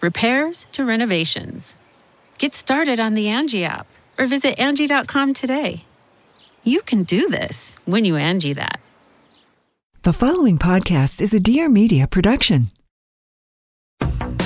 repairs to renovations. Get started on the Angie app or visit Angie.com today. You can do this when you Angie that. The following podcast is a Dear Media production.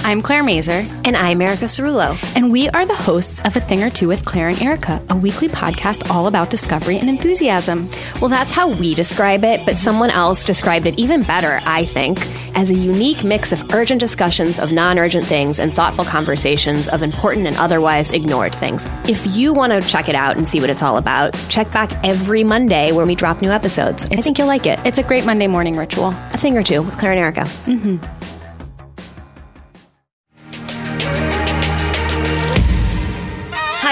I'm Claire Mazur. And I'm Erica Cerulo. And we are the hosts of A Thing or Two with Claire and Erica, a weekly podcast all about discovery and enthusiasm. Well, that's how we describe it, but someone else described it even better, I think, as a unique mix of urgent discussions of non urgent things and thoughtful conversations of important and otherwise ignored things. If you want to check it out and see what it's all about, check back every Monday where we drop new episodes. It's, I think you'll like it. It's a great Monday morning ritual. A Thing or Two with Claire and Erica. Mm-hmm.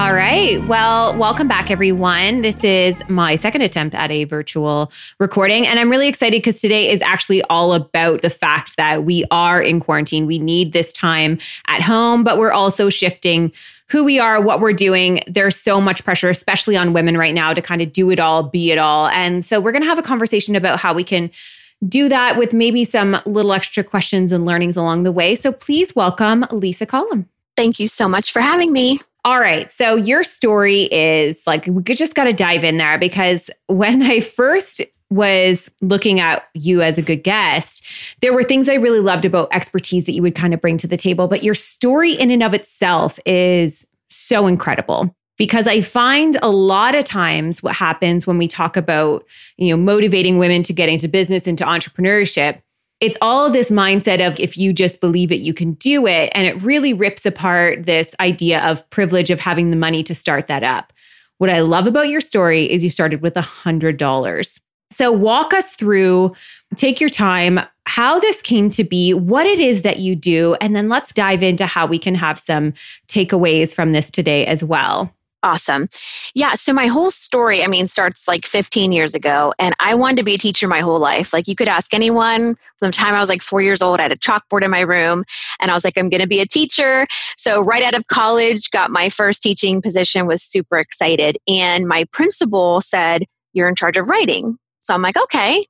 All right. Well, welcome back, everyone. This is my second attempt at a virtual recording. And I'm really excited because today is actually all about the fact that we are in quarantine. We need this time at home, but we're also shifting who we are, what we're doing. There's so much pressure, especially on women right now, to kind of do it all, be it all. And so we're going to have a conversation about how we can do that with maybe some little extra questions and learnings along the way. So please welcome Lisa Collum. Thank you so much for having me. All right. So your story is like, we just got to dive in there because when I first was looking at you as a good guest, there were things I really loved about expertise that you would kind of bring to the table. But your story in and of itself is so incredible because I find a lot of times what happens when we talk about, you know, motivating women to get into business, into entrepreneurship, it's all this mindset of if you just believe it, you can do it. And it really rips apart this idea of privilege of having the money to start that up. What I love about your story is you started with a $100. So walk us through, take your time, how this came to be, what it is that you do, and then let's dive into how we can have some takeaways from this today as well. Awesome. Yeah. So my whole story, I mean, starts like 15 years ago, and I wanted to be a teacher my whole life. Like you could ask anyone from the time I was like four years old, I had a chalkboard in my room, and I was like, I'm going to be a teacher. So right out of college, got my first teaching position, was super excited. And my principal said, You're in charge of writing. So I'm like, okay,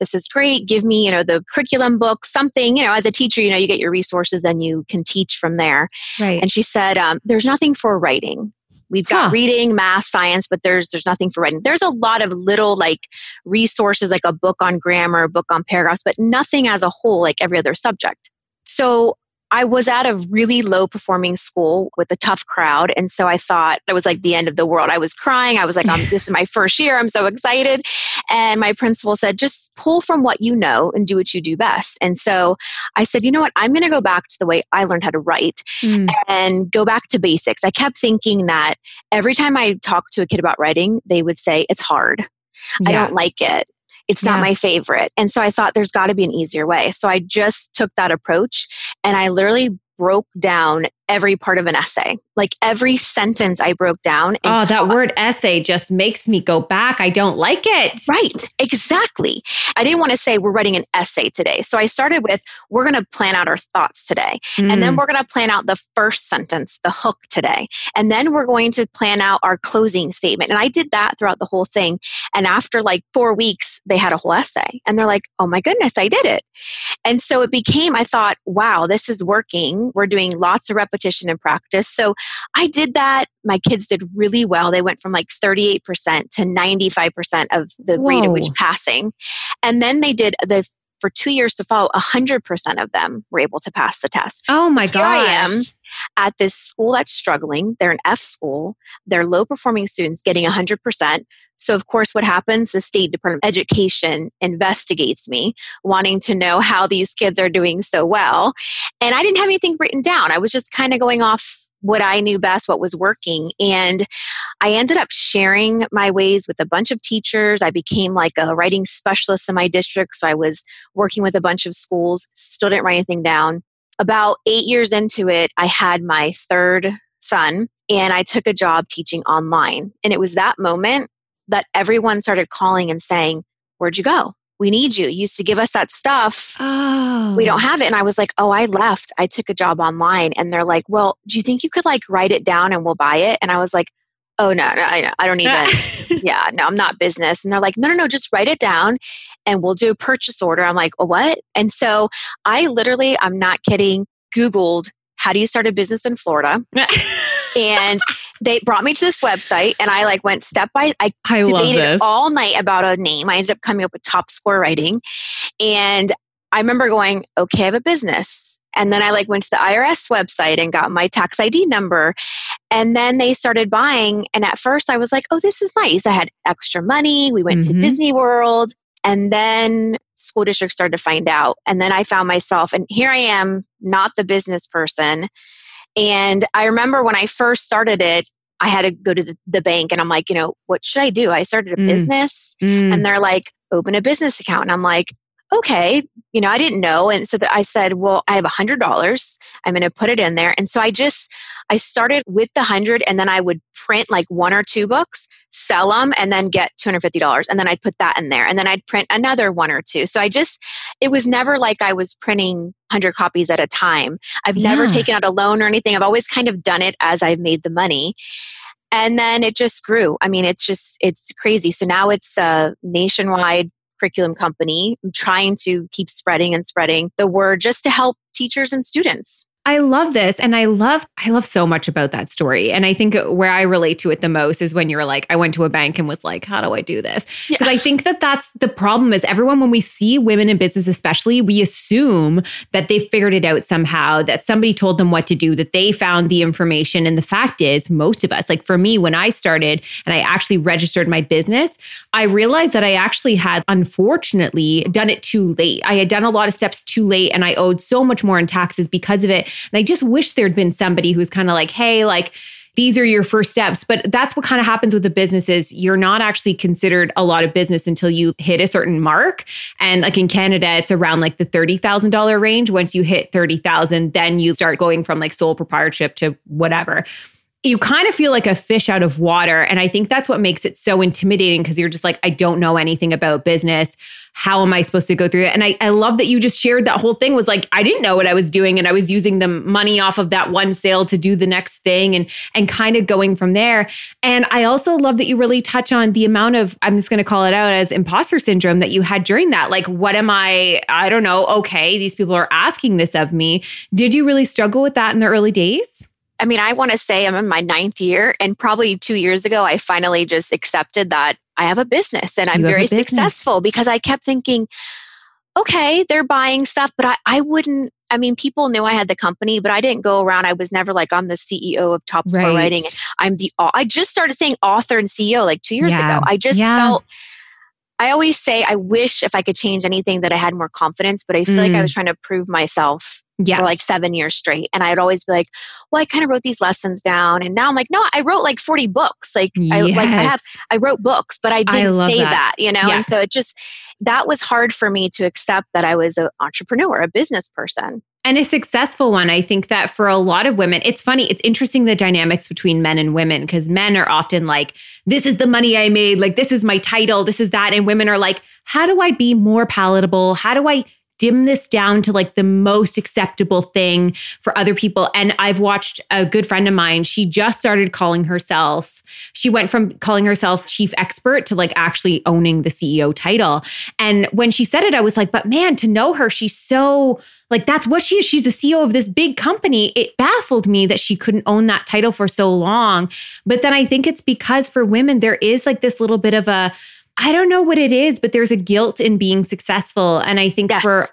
this is great. Give me, you know, the curriculum book, something, you know, as a teacher, you know, you get your resources and you can teach from there. Right. And she said, um, there's nothing for writing. We've got huh. reading, math, science, but there's there's nothing for writing. There's a lot of little like resources like a book on grammar, a book on paragraphs, but nothing as a whole like every other subject. So I was at a really low performing school with a tough crowd. And so I thought it was like the end of the world. I was crying. I was like, this is my first year. I'm so excited. And my principal said, just pull from what you know and do what you do best. And so I said, you know what? I'm going to go back to the way I learned how to write mm. and go back to basics. I kept thinking that every time I talked to a kid about writing, they would say, it's hard. Yeah. I don't like it. It's not yeah. my favorite. And so I thought there's got to be an easier way. So I just took that approach and I literally broke down every part of an essay. Like every sentence I broke down. Oh, that word essay just makes me go back. I don't like it. Right, exactly. I didn't want to say we're writing an essay today. So I started with we're going to plan out our thoughts today. Mm. And then mm. we're going to plan out the first sentence, the hook today. And then we're going to plan out our closing statement. And I did that throughout the whole thing. And after like four weeks, they had a whole essay. And they're like, oh my goodness, I did it. And so it became, I thought, wow, this is working. We're doing lots of repetition and practice. So I did that. My kids did really well. They went from like 38% to 95% of the Whoa. rate at which passing. And then they did the for two years to follow, 100% of them were able to pass the test. Oh my god! I am at this school that's struggling. They're an F school. They're low performing students getting 100%. So, of course, what happens? The State Department of Education investigates me, wanting to know how these kids are doing so well. And I didn't have anything written down. I was just kind of going off what I knew best, what was working. And I ended up sharing my ways with a bunch of teachers. I became like a writing specialist in my district. So I was working with a bunch of schools, still didn't write anything down. About eight years into it, I had my third son and I took a job teaching online. And it was that moment that everyone started calling and saying, Where'd you go? we need you. you used to give us that stuff. Oh. We don't oh. have it. And I was like, oh, I left. I took a job online. And they're like, well, do you think you could like write it down and we'll buy it? And I was like, oh, no, no, I, I don't even. yeah, no, I'm not business. And they're like, no, no, no, just write it down and we'll do a purchase order. I'm like, oh, what? And so I literally, I'm not kidding, Googled how do you start a business in Florida? and they brought me to this website and I like went step by I, I debated all night about a name. I ended up coming up with top score writing. And I remember going, okay, I have a business. And then I like went to the IRS website and got my tax ID number. And then they started buying. And at first I was like, oh, this is nice. I had extra money. We went mm-hmm. to Disney World. And then school districts started to find out. And then I found myself, and here I am, not the business person. And I remember when I first started it, I had to go to the, the bank and I'm like, you know, what should I do? I started a mm. business mm. and they're like, open a business account. And I'm like, okay, you know, I didn't know. And so I said, well, I have a hundred dollars. I'm going to put it in there. And so I just, I started with the hundred and then I would print like one or two books, sell them and then get $250. And then I'd put that in there and then I'd print another one or two. So I just, it was never like I was printing 100 copies at a time. I've yeah. never taken out a loan or anything. I've always kind of done it as I've made the money and then it just grew i mean it's just it's crazy so now it's a nationwide curriculum company I'm trying to keep spreading and spreading the word just to help teachers and students I love this. And I love, I love so much about that story. And I think where I relate to it the most is when you're like, I went to a bank and was like, how do I do this? Because yeah. I think that that's the problem is everyone, when we see women in business, especially, we assume that they figured it out somehow, that somebody told them what to do, that they found the information. And the fact is, most of us, like for me, when I started and I actually registered my business, I realized that I actually had, unfortunately, done it too late. I had done a lot of steps too late and I owed so much more in taxes because of it. And I just wish there'd been somebody who's kind of like, hey, like, these are your first steps. But that's what kind of happens with the businesses. You're not actually considered a lot of business until you hit a certain mark. And like in Canada, it's around like the $30,000 range. Once you hit 30,000, then you start going from like sole proprietorship to whatever you kind of feel like a fish out of water. And I think that's what makes it so intimidating because you're just like, I don't know anything about business. How am I supposed to go through it? And I, I love that you just shared that whole thing was like, I didn't know what I was doing. And I was using the money off of that one sale to do the next thing and and kind of going from there. And I also love that you really touch on the amount of, I'm just gonna call it out as imposter syndrome that you had during that. Like, what am I? I don't know. Okay, these people are asking this of me. Did you really struggle with that in the early days? I mean, I want to say I'm in my ninth year, and probably two years ago, I finally just accepted that I have a business and I'm you very successful because I kept thinking, okay, they're buying stuff, but I, I wouldn't. I mean, people knew I had the company, but I didn't go around. I was never like, I'm the CEO of Top Score right. Writing. I'm the, I just started saying author and CEO like two years yeah. ago. I just yeah. felt, I always say, I wish if I could change anything that I had more confidence, but I feel mm. like I mm. was trying to prove myself yeah. for like seven years straight. And I'd always be like, well, I kind of wrote these lessons down. And now I'm like, no, I wrote like 40 books. Like yes. I like I have I wrote books, but I didn't I say that. that. you know? Yeah. And so it just that was hard for me to accept that I was an entrepreneur, a business person. and a successful one. I think that for a lot of women, it's funny, it's interesting the dynamics between men and women because men are often like, this is the money I made, like, this is my title, this is that. And women are like, how do I be more palatable? How do I dim this down to like the most acceptable thing for other people. And I've watched a good friend of mine, she just started calling herself, she went from calling herself chief expert to like actually owning the CEO title. And when she said it, I was like, but man, to know her, she's so like that's what she is. She's the CEO of this big company. It baffled me that she couldn't own that title for so long. But then I think it's because for women, there is like this little bit of a, I don't know what it is, but there's a guilt in being successful. And I think yes. for,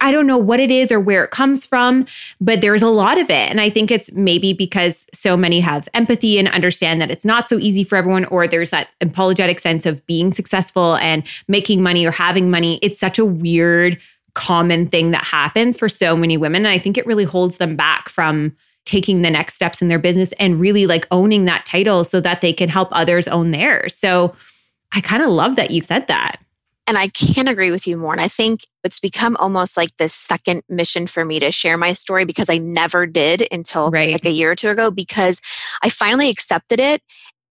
I don't know what it is or where it comes from, but there's a lot of it. And I think it's maybe because so many have empathy and understand that it's not so easy for everyone, or there's that apologetic sense of being successful and making money or having money. It's such a weird, common thing that happens for so many women. And I think it really holds them back from taking the next steps in their business and really like owning that title so that they can help others own theirs. So, I kind of love that you said that. And I can't agree with you more. And I think it's become almost like this second mission for me to share my story because I never did until right. like a year or two ago because I finally accepted it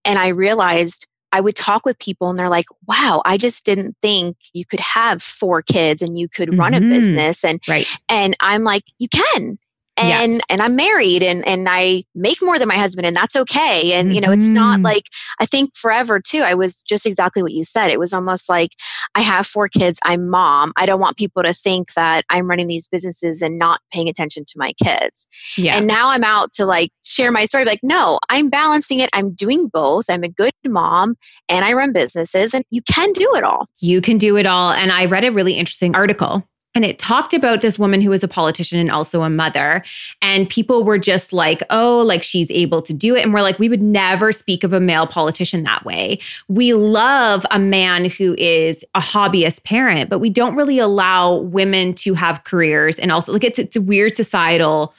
and I realized I would talk with people and they're like, wow, I just didn't think you could have four kids and you could run mm-hmm. a business. And right. and I'm like, you can and yeah. and I'm married and and I make more than my husband and that's okay and mm-hmm. you know it's not mm-hmm. like I think forever too I was just exactly what you said it was almost like I have four kids I'm mom I don't want people to think that I'm running these businesses and not paying attention to my kids yeah. and now I'm out to like share my story like no I'm balancing it I'm doing both I'm a good mom and I run businesses and you can do it all you can do it all and I read a really interesting article and it talked about this woman who was a politician and also a mother. And people were just like, oh, like she's able to do it. And we're like, we would never speak of a male politician that way. We love a man who is a hobbyist parent, but we don't really allow women to have careers. And also, like, it's, it's a weird societal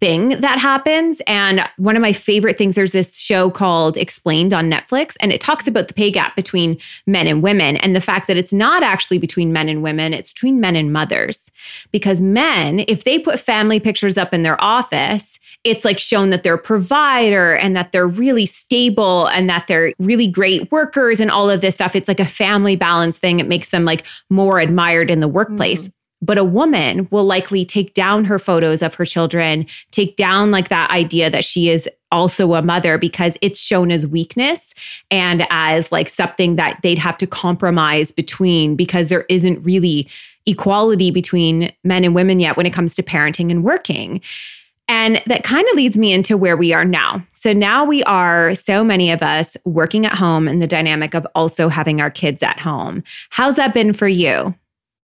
thing that happens. And one of my favorite things, there's this show called Explained on Netflix, and it talks about the pay gap between men and women and the fact that it's not actually between men and women, it's between men and mothers. Because men, if they put family pictures up in their office, it's like shown that they're a provider and that they're really stable and that they're really great workers and all of this stuff. It's like a family balance thing. It makes them like more admired in the workplace. Mm. But a woman will likely take down her photos of her children, take down like that idea that she is also a mother because it's shown as weakness and as like something that they'd have to compromise between because there isn't really equality between men and women yet when it comes to parenting and working. And that kind of leads me into where we are now. So now we are, so many of us, working at home and the dynamic of also having our kids at home. How's that been for you?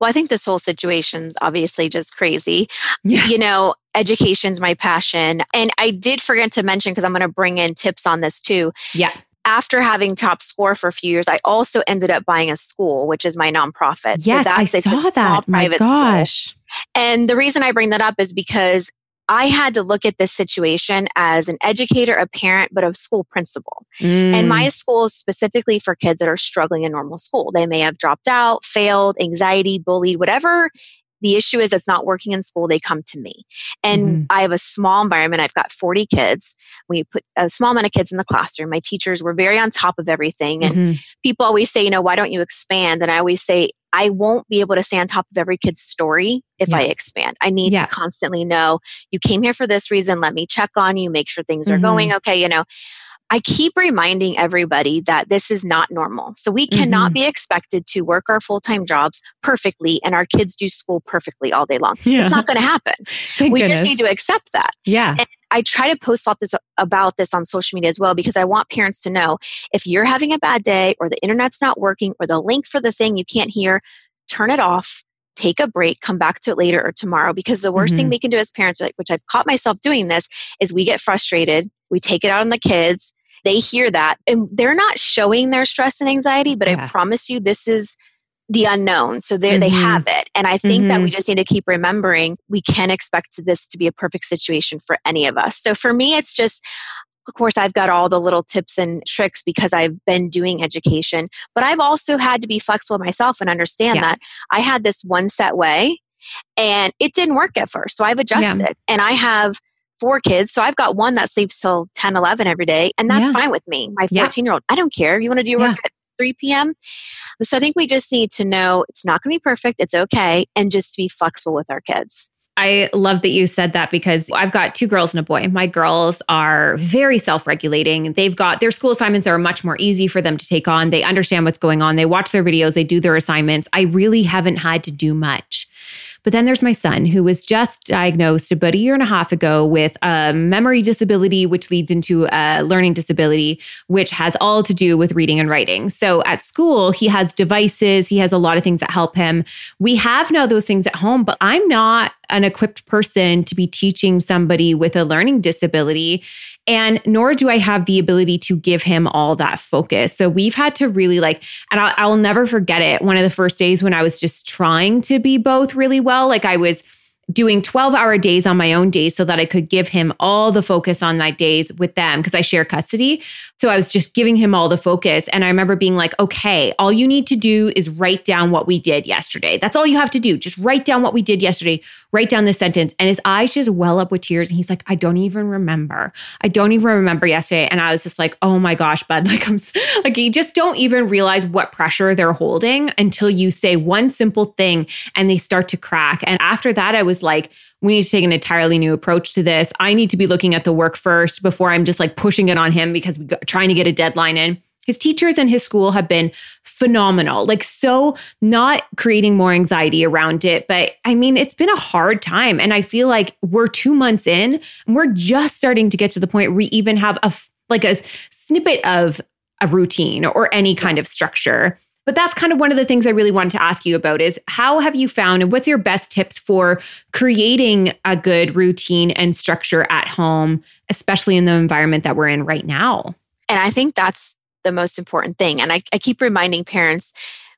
Well, I think this whole situation's obviously just crazy. Yeah. You know, education's my passion. And I did forget to mention, because I'm going to bring in tips on this too. Yeah. After having top score for a few years, I also ended up buying a school, which is my nonprofit. Yes, so that's, I saw that. My gosh. School. And the reason I bring that up is because I had to look at this situation as an educator, a parent, but a school principal. Mm. And my school is specifically for kids that are struggling in normal school. They may have dropped out, failed, anxiety, bullied, whatever the issue is it's not working in school they come to me and mm-hmm. i have a small environment i've got 40 kids we put a small amount of kids in the classroom my teachers were very on top of everything and mm-hmm. people always say you know why don't you expand and i always say I won't be able to stay on top of every kid's story if yeah. I expand. I need yeah. to constantly know you came here for this reason. Let me check on you, make sure things are mm-hmm. going okay. You know, I keep reminding everybody that this is not normal. So we cannot mm-hmm. be expected to work our full time jobs perfectly and our kids do school perfectly all day long. Yeah. It's not going to happen. we goodness. just need to accept that. Yeah. And I try to post all this, about this on social media as well because I want parents to know if you're having a bad day or the internet's not working or the link for the thing you can't hear, turn it off, take a break, come back to it later or tomorrow. Because the worst mm-hmm. thing we can do as parents, which I've caught myself doing this, is we get frustrated, we take it out on the kids, they hear that, and they're not showing their stress and anxiety, but yeah. I promise you, this is the unknown. So there mm-hmm. they have it. And I think mm-hmm. that we mm-hmm. just need to keep remembering we can't expect this to be a perfect situation for any of us. So for me, it's just, of course, I've got all the little tips and tricks because I've been doing education, but I've also had to be flexible myself and understand yeah. that I had this one set way And it didn't work at first. So I've adjusted yeah. and I have four kids. So I've got one that sleeps till 10, 11 every day. And that's yeah. fine with me. My 14 year old, I don't care. You want to do your work at 3 p.m. So I think we just need to know it's not going to be perfect. It's okay. And just be flexible with our kids. I love that you said that because I've got two girls and a boy. My girls are very self regulating. They've got their school assignments are much more easy for them to take on. They understand what's going on. They watch their videos, they do their assignments. I really haven't had to do much. But then there's my son, who was just diagnosed about a year and a half ago with a memory disability, which leads into a learning disability, which has all to do with reading and writing. So at school, he has devices, he has a lot of things that help him. We have now those things at home, but I'm not an equipped person to be teaching somebody with a learning disability. And nor do I have the ability to give him all that focus. So we've had to really like, and I'll, I'll never forget it. One of the first days when I was just trying to be both really well, like I was doing 12 hour days on my own days so that I could give him all the focus on my days with them because I share custody. So I was just giving him all the focus. And I remember being like, okay, all you need to do is write down what we did yesterday. That's all you have to do. Just write down what we did yesterday. Write down this sentence. And his eyes just well up with tears. And he's like, I don't even remember. I don't even remember yesterday. And I was just like, oh my gosh, bud. Like, I'm like, you just don't even realize what pressure they're holding until you say one simple thing and they start to crack. And after that, I was was like, we need to take an entirely new approach to this. I need to be looking at the work first before I'm just like pushing it on him because we're trying to get a deadline in. His teachers and his school have been phenomenal, like so not creating more anxiety around it. But I mean, it's been a hard time. And I feel like we're two months in and we're just starting to get to the point where we even have a like a snippet of a routine or any kind of structure. But that's kind of one of the things I really wanted to ask you about is how have you found and what's your best tips for creating a good routine and structure at home, especially in the environment that we're in right now? And I think that's the most important thing. And I, I keep reminding parents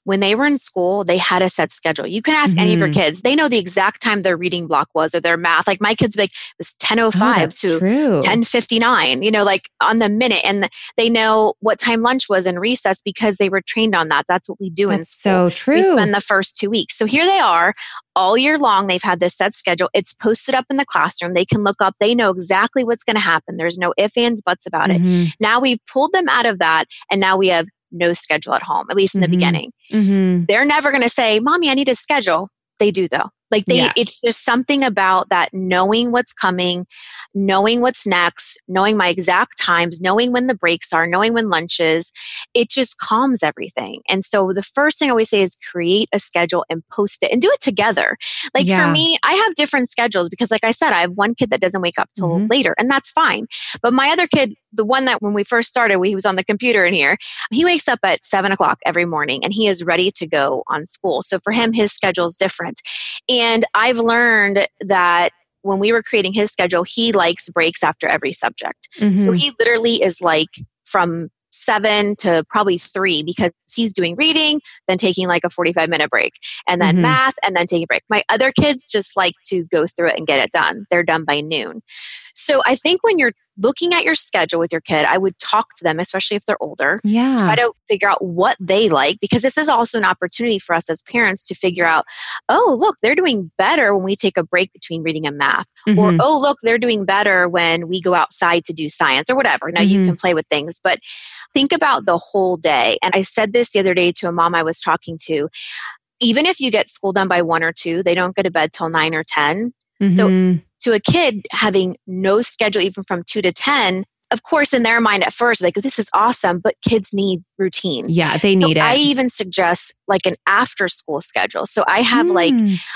when they were in school, they had a set schedule. You can ask mm-hmm. any of your mm-hmm. kids. They know the exact time their reading block was or their math. Like my kids like it was 10.05 to 10.59, you know, like on the minute. And they know what time lunch was in recess because they were trained on that. That's what we do That's in school. so true. We spend the first two weeks. So here they are all year long. They've had this set schedule. It's posted up in the classroom. They can look up. They know exactly what's going to happen. There's no ifs, ands, buts about mm-hmm. it. Now we've pulled them out of that. And now we have no schedule at home, at least in the mm-hmm. beginning. Mm-hmm. They're never going to say, Mommy, I need a schedule. They do though. Like they, yeah. it's just something about that knowing what's coming, knowing what's next, knowing my exact times, knowing when the breaks are, knowing when lunch is. It just calms everything. And so the first thing I always say is create a schedule and post it and do it together. Like yeah. for me, I have different schedules because, like I said, I have one kid that doesn't wake up till mm-hmm. later, and that's fine. But my other kid, the one that when we first started, he was on the computer in here, he wakes up at seven o'clock every morning and he is ready to go on school. So for him, his schedule is different. And I've learned that when we were creating his schedule, he likes breaks after every subject. Mm-hmm. So he literally is like from seven to probably three because he's doing reading, then taking like a 45 minute break, and then mm-hmm. math, and then taking a break. My other kids just like to go through it and get it done. They're done by noon. So I think when you're looking at your schedule with your kid, I would talk to them, especially if they're older. Yeah. Try to figure out what they like because this is also an opportunity for us as parents to figure out, oh, look, they're doing better when we take a break between reading and math. Mm-hmm. Or, oh, look, they're doing better when we go outside to do science or whatever. Now mm-hmm. you can play with things, but think about the whole day. And I said this the other day to a mom I was talking to. Even if you get school done by one or two, they don't go to bed till nine or 10. Mm-hmm. So to a kid having no schedule even from 2 to 10 of course in their mind at first like this is awesome but kids need routine yeah they need so it i even suggest like an after school schedule so i have mm. like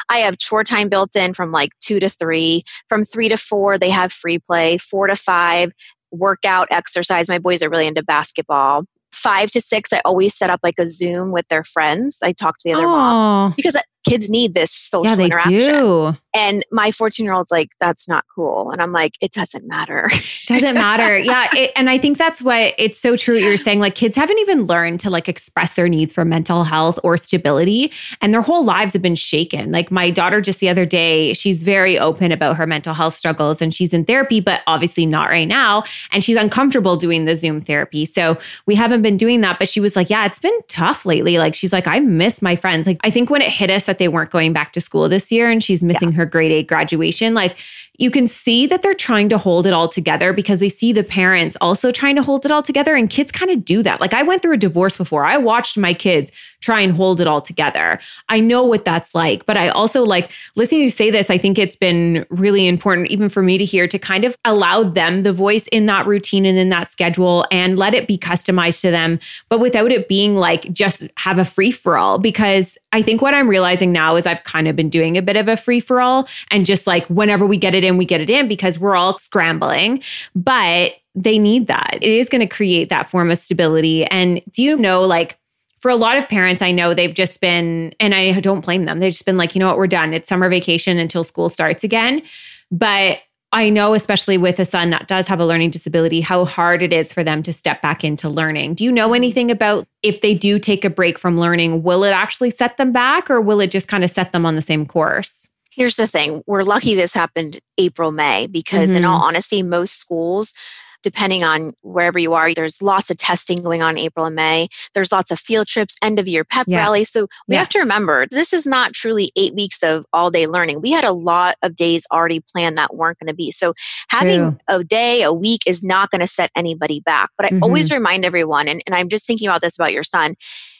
i have chore time built in from like 2 to 3 from 3 to 4 they have free play 4 to 5 workout exercise my boys are really into basketball five to six, I always set up like a Zoom with their friends. I talk to the other Aww. moms because kids need this social yeah, they interaction. Do. And my 14 year old's like, that's not cool. And I'm like, it doesn't matter. doesn't matter. Yeah. It, and I think that's what it's so true. You're saying like kids haven't even learned to like express their needs for mental health or stability. And their whole lives have been shaken. Like my daughter just the other day, she's very open about her mental health struggles and she's in therapy, but obviously not right now. And she's uncomfortable doing the Zoom therapy. So we haven't been doing that. But she was like, yeah, it's been tough lately. Like she's like, I miss my friends. Like I think when it hit us that they weren't going back to school this year and she's missing yeah. her grade eight graduation. Like you can see that they're trying to hold it all together because they see the parents also trying to hold it all together. And kids kind of do that. Like I went through a divorce before. I watched my kids try and hold it all together. I know what that's like. But I also like listening to you say this, I think it's been really important, even for me to hear, to kind of allow them the voice in that routine and in that schedule and let it be customized to them, but without it being like just have a free for all. Because I think what I'm realizing now is I've kind of been doing a bit of a free for all and just like whenever we get it in, we get it in because we're all scrambling. But they need that. It is going to create that form of stability. And do you know, like, for a lot of parents, I know they've just been, and I don't blame them, they've just been like, you know what, we're done. It's summer vacation until school starts again. But I know, especially with a son that does have a learning disability, how hard it is for them to step back into learning. Do you know anything about if they do take a break from learning, will it actually set them back or will it just kind of set them on the same course? Here's the thing we're lucky this happened April, May, because mm-hmm. in all honesty, most schools depending on wherever you are. There's lots of testing going on April and May. There's lots of field trips, end of year pep yeah. rally. So we yeah. have to remember this is not truly eight weeks of all day learning. We had a lot of days already planned that weren't going to be. So having True. a day, a week is not going to set anybody back. But I mm-hmm. always remind everyone, and, and I'm just thinking about this about your son.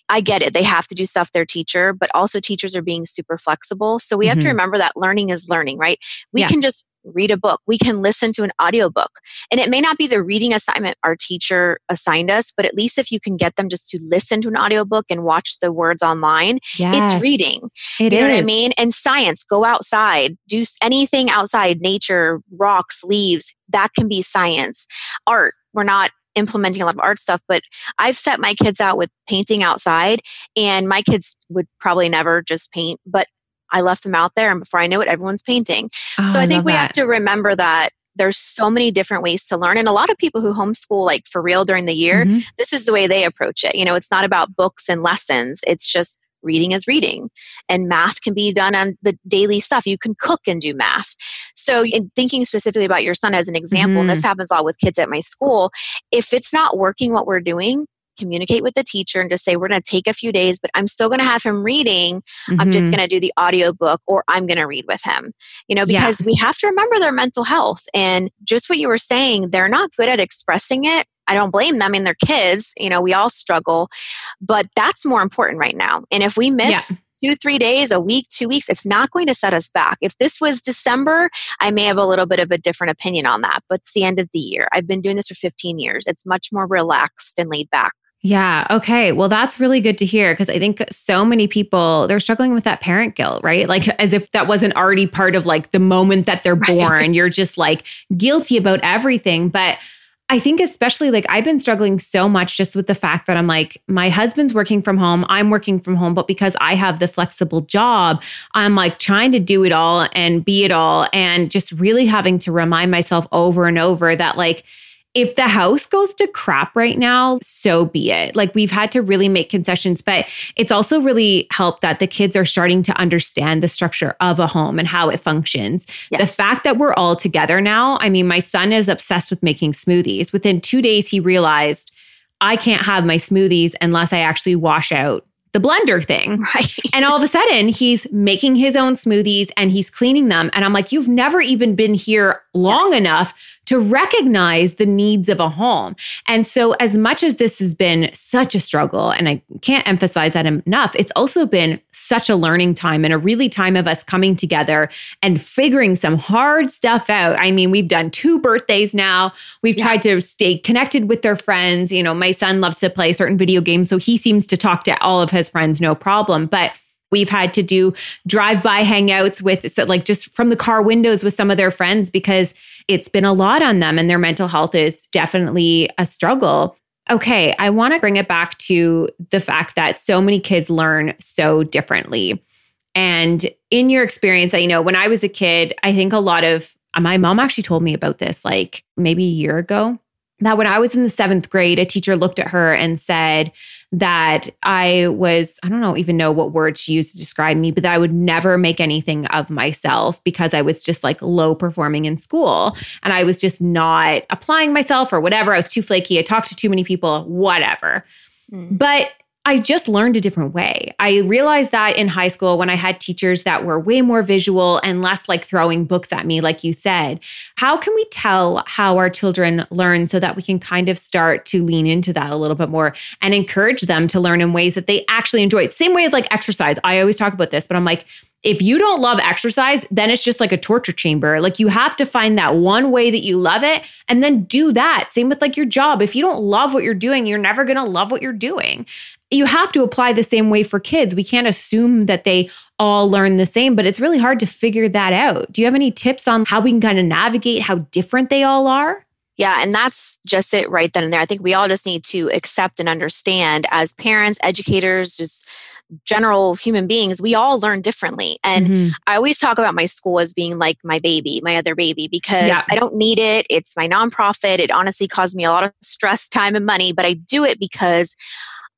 I get it. They have to do stuff their teacher, but also teachers are being super flexible. So we mm-hmm. have to mm-hmm. remember that learning is learning, right? We yeah. can just read a book. We can listen to an audiobook. And it may not be the reading assignment our teacher assigned us, but at least if you can get them just to listen to an audiobook and watch the words online, yes, it's reading. It you know is. what I mean? And science, go outside, do anything outside, nature, rocks, leaves, that can be science. Art, we're not implementing a lot of art stuff, but I've set my kids out with painting outside, and my kids would probably never just paint, but I left them out there, and before I know it, everyone's painting. Oh, so I, I think we that. have to remember that there's so many different ways to learn and a lot of people who homeschool like for real during the year mm-hmm. this is the way they approach it you know it's not about books and lessons it's just reading is reading and math can be done on the daily stuff you can cook and do math so in thinking specifically about your son as an example mm-hmm. and this mm-hmm. happens a lot with kids at my school if it's not working what we're doing communicate with the teacher and just say we're going to take a few days but i'm still going to have him reading mm-hmm. i'm just mm-hmm. going to do the audio book or i'm going to read with him you know because yeah. we have to remember their mental health and just what you were saying they're not good at expressing it i don't blame them I mean they're kids you know we all struggle but that's more important right now and if we miss yeah two, three days, a week, two weeks, it's not going to set us back. If this was December, I may have a little bit of a different opinion on that, but it's the end of the year. I've been doing this for 15 years. It's much more relaxed and laid back. Yeah. Okay. Well, that's really good to hear because I think so many people they're struggling with that parent guilt, right? Like as if that wasn't already part of like the moment that they're born. Right. You're just like guilty about everything. But I think especially like I've been struggling so much just with the fact that I'm like my husband's working from home, I'm working from home, but because I have the flexible job, I'm like trying to do it all and be it all and just really having to remind myself over and over that like if the house goes to crap right now, so be it. Like we've had to really make concessions, but it's also really helped that the kids are starting to understand the structure of a home and how it functions. Yes. The fact that we're all together now, I mean, my son is obsessed with making smoothies. Within two days, he realized I can't have my smoothies unless I actually wash out the blender thing. Right. and all of a sudden, he's making his own smoothies and he's cleaning them. And I'm like, you've never even been here long yes. enough to recognize the needs of a home. And so, as much as this has been such a struggle, and I can't emphasize that enough, it's also been such a learning time and a really time of us coming together and figuring some hard stuff out. I mean, we've done two birthdays now. We've yeah. tried to stay connected with their friends. You know, my son loves to play certain video games, so he seems to talk to all of his friends no problem. But We've had to do drive by hangouts with, so like just from the car windows with some of their friends because it's been a lot on them and their mental health is definitely a struggle. Okay, I want to bring it back to the fact that so many kids learn so differently. And in your experience, I you know, when I was a kid, I think a lot of my mom actually told me about this like maybe a year ago that when I was in the seventh grade, a teacher looked at her and said that I was, I don't know, even know what word she used to describe me, but that I would never make anything of myself because I was just like low performing in school and I was just not applying myself or whatever. I was too flaky. I talked to too many people, whatever. Mm. But I just learned a different way. I realized that in high school when I had teachers that were way more visual and less like throwing books at me, like you said. How can we tell how our children learn so that we can kind of start to lean into that a little bit more and encourage them to learn in ways that they actually enjoy? Same way with like exercise. I always talk about this, but I'm like, if you don't love exercise, then it's just like a torture chamber. Like you have to find that one way that you love it and then do that. Same with like your job. If you don't love what you're doing, you're never going to love what you're doing. You have to apply the same way for kids. We can't assume that they all learn the same, but it's really hard to figure that out. Do you have any tips on how we can kind of navigate how different they all are? Yeah, and that's just it right then and there. I think we all just need to accept and understand as parents, educators, just general human beings, we all learn differently. And mm-hmm. I always talk about my school as being like my baby, my other baby, because yeah. I don't need it. It's my nonprofit. It honestly caused me a lot of stress, time, and money, but I do it because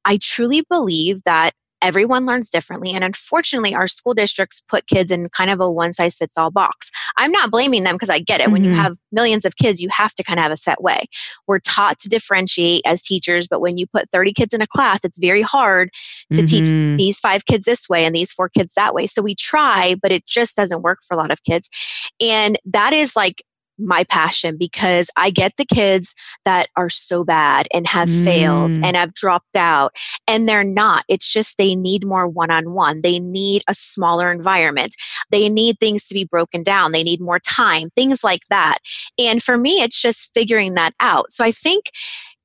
I truly believe that everyone learns differently. And unfortunately, our school districts put kids in kind of a one size fits all box. I'm not blaming them because I get it. Mm-hmm. When you mm-hmm. have millions of kids, you have to kind of have a set way. We're taught to differentiate as teachers, but when you put 30 kids in a class, it's very hard to mm-hmm. teach these five kids this way and these four kids that way. So we try, but it just doesn't work for a lot of kids. And that is like my passion because I get the kids that are so bad and have mm. failed and have dropped out and they're not. It's just they need more one on one. They need a smaller environment. They need things to be broken down. They need more time, things like that. And for me, it's just figuring that out. So I think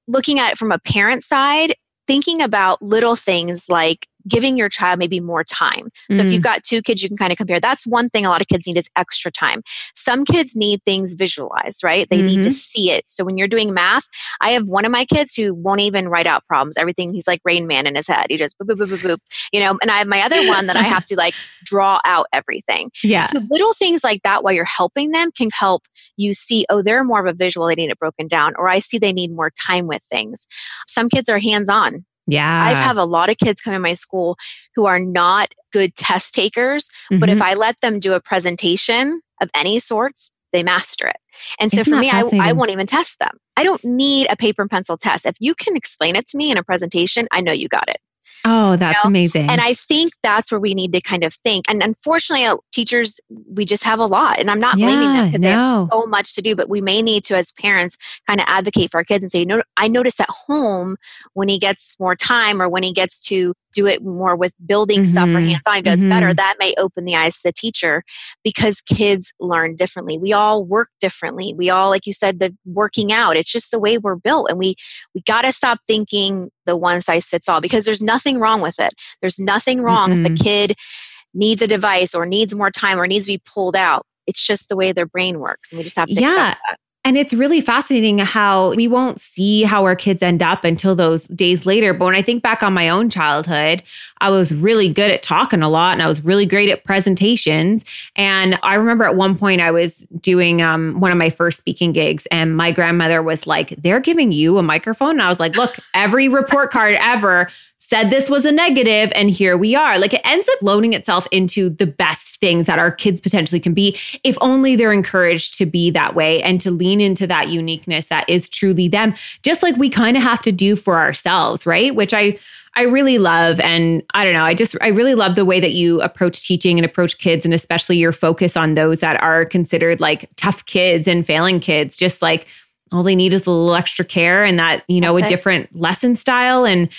looking at it from a parent side, thinking about little things like giving your child maybe more time. So mm. if you've mm. got two kids, you can kind of compare. That's one thing a lot of kids need is extra time. Some kids need things visualized, right? They mm-hmm. need to mm-hmm. see it. So when you're doing math, I have one of my kids who won't even write out problems. Everything he's like Rain Man in his head. He just boop, boop, boop, boop, boop. You know, and I have my other one that I have to like draw out everything. Yeah. So little things like that while you're helping them can help you see, oh, they're more of a visual, they need it broken down, or I see they need more time with things. Some kids are hands on yeah. I have a lot of kids come in my school who are not good test takers, mm-hmm. but if mm-hmm. I let them do a presentation of any sorts, they master it. And so Isn't for me, I, I won't even test them. I don't need a paper and pencil test. If you can explain it to me in a presentation, I know you got it. Oh, that's you know? amazing. And I think that's where we need to kind of think. And unfortunately, uh, teachers, we just have a lot. And I'm not yeah, blaming them because no. they have so much to do, but we may need to, as parents, kind of advocate for our kids and say, no, I notice at home when he gets more time or when he gets to do it more with building mm-hmm. stuff or hands on, he does mm-hmm. better. That may open the eyes to the teacher because kids learn differently. We all work differently. We all, like you said, the working out, it's just the way we're built. And we, we got to stop thinking the one size fits all because there's nothing wrong with it. There's nothing wrong mm-hmm. if a mm-hmm. kid needs a device or needs more time or needs to be pulled out. It's just the way their brain works. And we just have to yeah. accept that. And it's really fascinating how we won't see how our kids end up until those days later. But when I think back on my own childhood, I was really good at talking a lot and I was really great at presentations. And I remember at one point I was doing um, one of my first speaking gigs, and my grandmother was like, They're giving you a microphone. And I was like, Look, every report card ever said this was a negative and here we are. Like it ends up loading itself into the best things that our kids potentially can be if only they're encouraged to be that way and to lean into that uniqueness that is truly them, just like we kind of have to do for ourselves, right? Which I I really love and I don't know, I just I really love the way that you approach teaching and approach kids and especially your focus on those that are considered like tough kids and failing kids, just like all they need is a little extra care and that, you know, That's a it. different lesson style and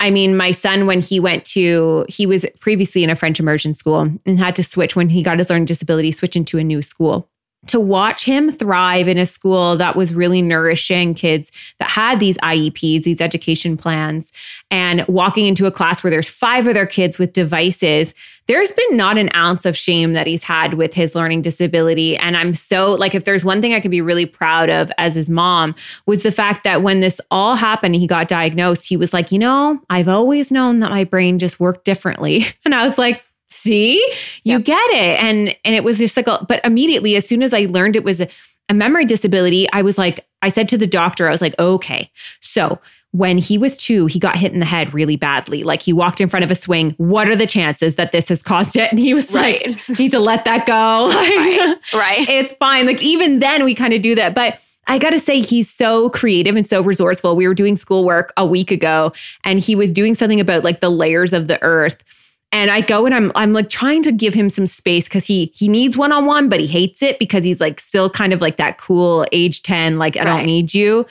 I mean, my son, when he went to, he was previously in a French immersion school and had to switch when he got his learning disability, switch into a new school to watch him thrive in a school that was really nourishing kids that had these IEPs, these education plans, and walking into a class where there's five other kids with devices, there's been not an ounce of shame that he's had with his learning disability. And I'm so like, if there's one thing I could be really proud of as his mom, was the fact that when this all happened, and he got diagnosed, he was like, you know, I've always known that my brain just worked differently. And I was like, see you yep. get it and and it was just like a, but immediately as soon as i learned it was a, a memory disability i was like i said to the doctor i was like okay so when he was two, he got hit in the head really badly. Like he walked in front of a swing. What are the chances that this has caused it? And he was right. like, need to let that go. right. right. It's fine. Like even then we kind of do that. But I got to say, he's so creative and so resourceful. We were doing schoolwork a week ago and he was doing something about like the layers of the earth. And I go and I'm I'm like trying to give him some space because he he needs one on one, but he hates it because he's like still kind of like that cool age 10, like I right. don't need you.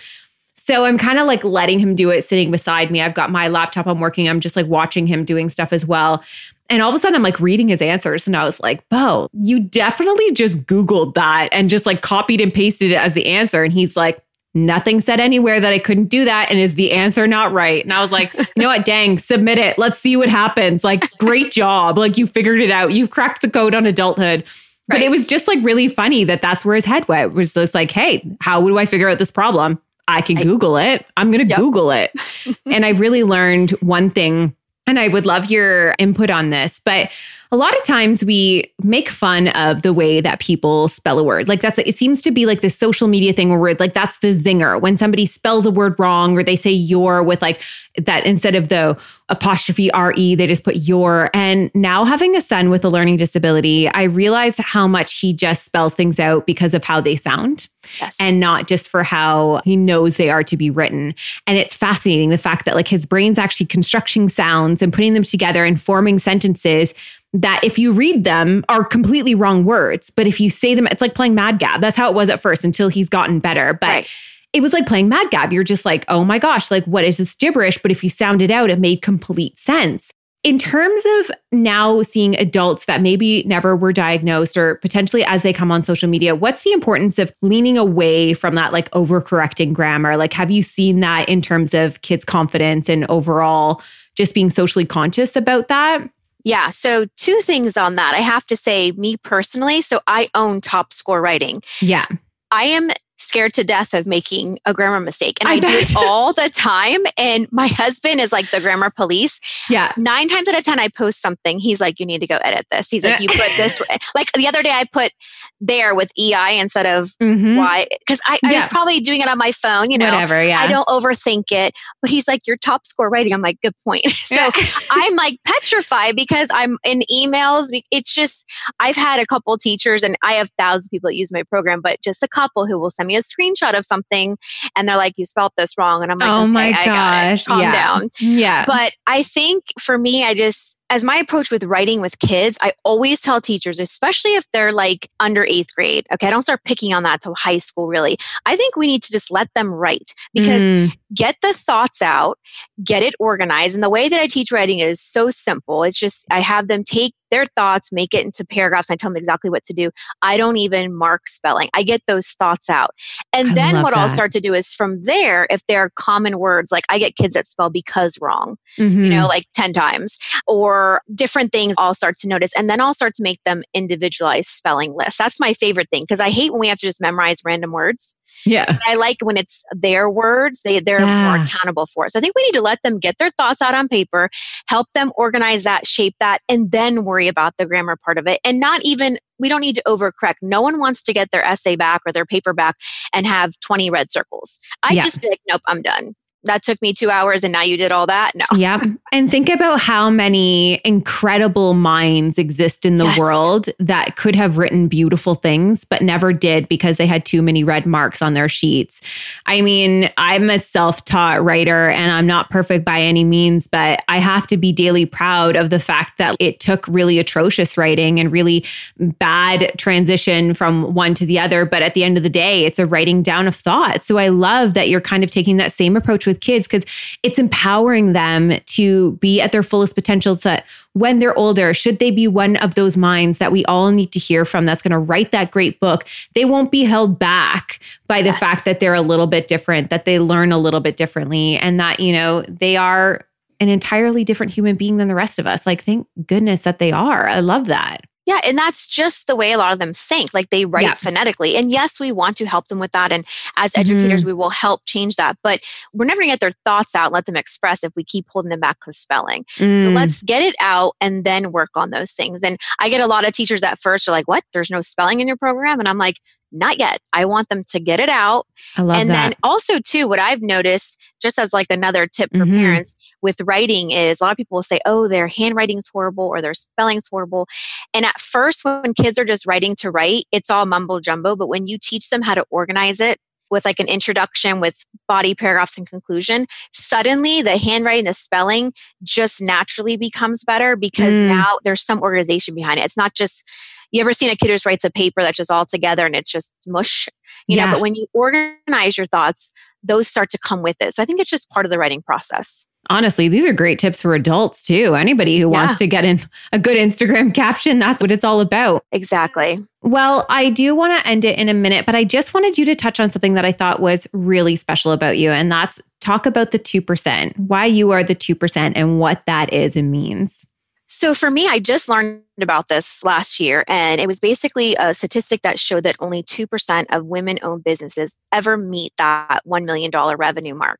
So I'm kind of like letting him do it sitting beside me. I've got my laptop, I'm working, I'm just like watching him doing stuff as well. And all of a sudden, I'm like reading his answers. And I was like, Bo, you definitely just Googled that and just like copied and pasted it as the answer. And he's like, Nothing said anywhere that I couldn't do that. And is the answer not right? And I was like, you know what? Dang, submit it. Let's see what happens. Like, great job. Like, you figured it out. You've cracked the code on adulthood. But it was just like really funny that that's where his head went. It was just like, hey, how do I figure out this problem? I can I, Google it. I'm going to yep. Google it. and I really learned one thing and I would love your input on this, but a lot of times we make fun of the way that people spell a word. Like that's it seems to be like this social media thing where we're like that's the zinger when somebody spells a word wrong or they say your with like that instead of the apostrophe re they just put your and now having a son with a learning disability I realize how much he just spells things out because of how they sound. Yes. And not just for how he knows they are to be written. And it's fascinating the fact that like his brain's actually constructing sounds and putting them together and forming sentences that if you read them are completely wrong words, but if you say them, it's like playing Mad Gab. That's how it was at first until he's gotten better. But right. it was like playing Mad Gab. You're just like, oh my gosh, like what is this gibberish? But if you sound it out, it made complete sense. In terms of now seeing adults that maybe never were diagnosed or potentially as they come on social media, what's the importance of leaning away from that like overcorrecting grammar? Like, have you seen that in terms of kids' confidence and overall just being socially conscious about that? Yeah. So, two things on that. I have to say, me personally, so I own top score writing. Yeah. I am scared to death of making a grammar mistake. And I, I do it all the time. And my husband is like the grammar police. Yeah. Nine times out of 10, I post something. He's like, you need to go edit this. He's like, you put this. like the other day, I put there with EI instead of mm-hmm. Y because I, I yeah. was probably doing it on my phone, you know. Whatever. Yeah. I don't overthink it. But he's like, your top score writing. I'm like, good point. so I'm like petrified because I'm in emails. It's just, I've had a couple teachers and I have thousands of people that use my program, but just a couple who will send me a screenshot of something and they're like, you spelled this wrong. And I'm like, oh okay, my I gosh. Calm yeah. down. Yeah. But I think for me, I just, as my approach with writing with kids, I always tell teachers, especially if they're like under eighth grade, okay, I don't start picking on that till high school, really. I think we need to just let them write because mm. get the thoughts out, get it organized. And the way that I teach writing is so simple. It's just, I have them take their thoughts, make it into paragraphs. And I tell them exactly what to do. I don't even mark spelling. I get those thoughts out. And I then what that. I'll start to do is from there, if there are common words, like I get kids that spell because wrong, mm-hmm. you know, like 10 times, or different things I'll start to notice. And then I'll start to make them individualized spelling lists. That's my favorite thing because I hate when we have to just memorize random words. Yeah. I like when it's their words, they, they're yeah. more accountable for it. So I think we need to let them get their thoughts out on paper, help them organize that, shape that, and then worry about the grammar part of it. And not even, we don't need to overcorrect. No one wants to get their essay back or their paper back and have 20 red circles. I yeah. just be like, nope, I'm done that took me two hours and now you did all that. No. Yeah. And think about how many incredible minds exist in the yes. world that could have written beautiful things, but never did because they had too many red marks on their sheets. I mean, I'm a self taught writer and I'm not perfect by any means, but I have to be daily proud of the fact that it took really atrocious writing and really bad transition from one to the other. But at the end of the day, it's a writing down of thoughts. So I love that you're kind of taking that same approach with with kids because it's empowering them to be at their fullest potential so that when they're older, should they be one of those minds that we all need to hear from that's going to write that great book, they won't be held back by the yes. fact that they're a little bit different, that they learn a little bit differently, and that, you know, they are an entirely different human being than the rest of us. Like, thank goodness that they are. I love that. Yeah, and that's just the way a lot of them think. Like they write yeah. phonetically. And yes, we want to help them with that. And as educators, mm-hmm. we will help change that. But we're never going to get their thoughts out, let them express if we keep holding them back with spelling. Mm. So let's get it out and then work on those things. And I get a lot of teachers at first are like, what? There's no spelling in your program? And I'm like, not yet. I want them to get it out. I love and that. then also too, what I've noticed just as like another tip for mm-hmm. parents with writing is a lot of people will say, oh, their handwriting's horrible or their spelling's horrible. And at first, when kids are just writing to write, it's all mumbo jumbo. But when you teach them how to organize it, with like an introduction with body paragraphs and conclusion, suddenly the handwriting, the spelling just naturally becomes better because mm. now there's some organization behind it. It's not just you ever seen a kid who writes a paper that's just all together and it's just mush, you yeah. know, but when you organize your thoughts, those start to come with it. So I think it's just part of the writing process. Honestly, these are great tips for adults too. Anybody who yeah. wants to get in a good Instagram caption, that's what it's all about. Exactly. Well, I do want to end it in a minute, but I just wanted you to touch on something that I thought was really special about you. And that's talk about the 2%, why you are the 2% and what that is and means. So for me, I just learned about this last year, and it was basically a statistic that showed that only 2% of women owned businesses ever meet that $1 million revenue mark.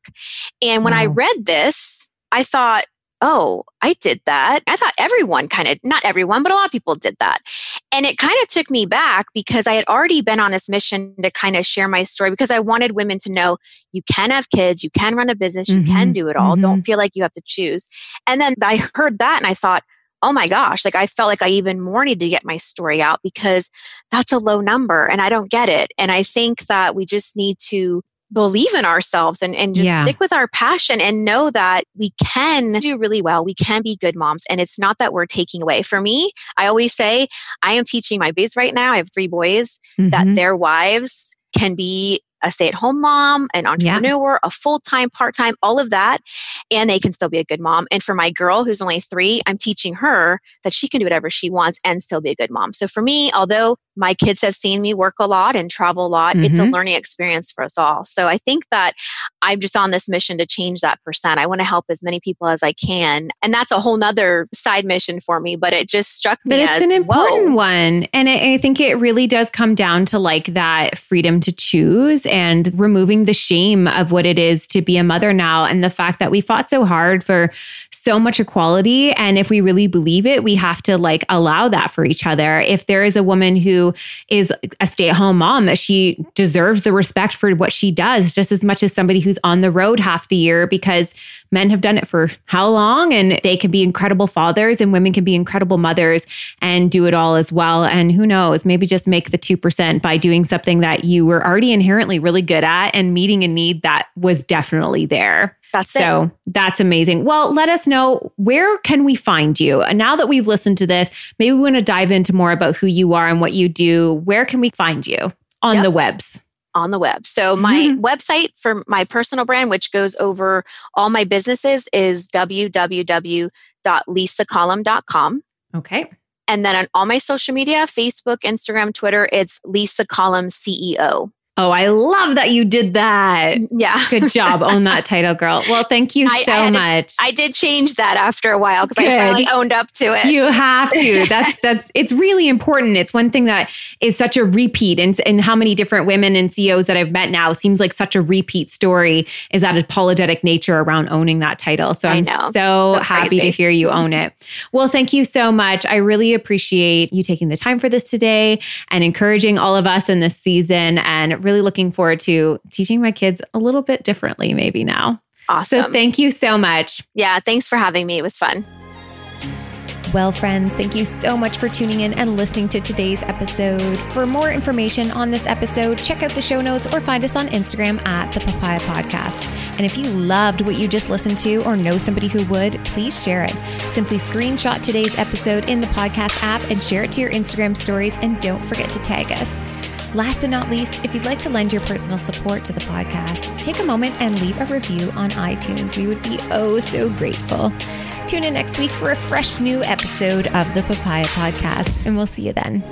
And when wow. I read this, I thought, oh, I did that. I thought everyone kind of, not everyone, but a lot of people did that. And it kind of took me back because I had already been on this mission to kind of share my story because I wanted women to know you can have kids, you can run a business, you mm-hmm. can do it all. Mm-hmm. Don't feel like you have to choose. And then I heard that and I thought, oh my gosh, like I felt like I even more need to get my story out because that's a low number and I don't get it. And I think that we just need to believe in ourselves and, and just yeah. stick with our passion and know that we can do really well. We can be good moms. And it's not that we're taking away. For me, I always say, I am teaching my boys right now. I have three boys mm-hmm. that their wives can be a stay at home mom, an entrepreneur, yeah. a full time, part time, all of that. And they can still be a good mom. And for my girl who's only three, I'm teaching her that she can do whatever she wants and still be a good mom. So for me, although my kids have seen me work a lot and travel a lot, mm-hmm. it's a mm-hmm. learning experience for us all. So I think that I'm just on this mission to change that percent. I want to help as many people as I can. And that's a whole nother side mission for me, but it just struck me but it's as, an important whoa. one. And I think it really does come down to like that freedom to choose and removing the shame of what it is to be a mother now and the fact that we fought so hard for so much equality. And if we really believe it, we have to like allow that for each other. If there is a woman who is a stay at home mom, that she deserves the respect for what she does just as much as somebody who's on the road half the year because men have done it for how long and they can be incredible fathers and women can be incredible mothers and do it all as well. And who knows, maybe just make the 2% by doing something that you were already inherently really good at and meeting a need that was definitely there. That's so it. that's amazing. Well, let us know where can we find you? And now that we've listened to this, maybe we want to dive into more about who you are and what you do. Where can we find you on yep. the webs? on the web. So my mm-hmm. website for my personal brand, which goes over all my businesses, is www.lisacollum.com. Okay. And then on all my social media, Facebook, Instagram, Twitter, it's Lisa Collum CEO. Oh, I love that you did that. Yeah. Good job. Own that title, girl. Well, thank you so I much. I did change that after a while because I finally owned up to it. You have to. That's that's it's really important. It's one thing that is such a repeat and, and how many different women and CEOs that I've met now seems like such a repeat story is that apologetic nature around owning that title. So I'm so, so happy to hear you own it. Well, thank you so much. I really appreciate you taking the time for this today and encouraging all of us in this season and really looking forward to teaching my kids a little bit differently maybe now. Awesome. So thank you so much. Yeah, thanks for having me. It was fun. Well, friends, thank you so much for tuning in and listening to today's episode. For more information on this episode, check out the show notes or find us on Instagram at the Papaya Podcast. And if you loved what you just listened to or know somebody who would, please share it. Simply screenshot today's episode in the podcast app and share it to your Instagram stories. And don't forget to tag us. Last but not least, if you'd like to lend your personal support to the podcast, take a moment and leave a review on iTunes. We would be oh so grateful. Tune in next week for a fresh new episode of the Papaya Podcast, and we'll see you then.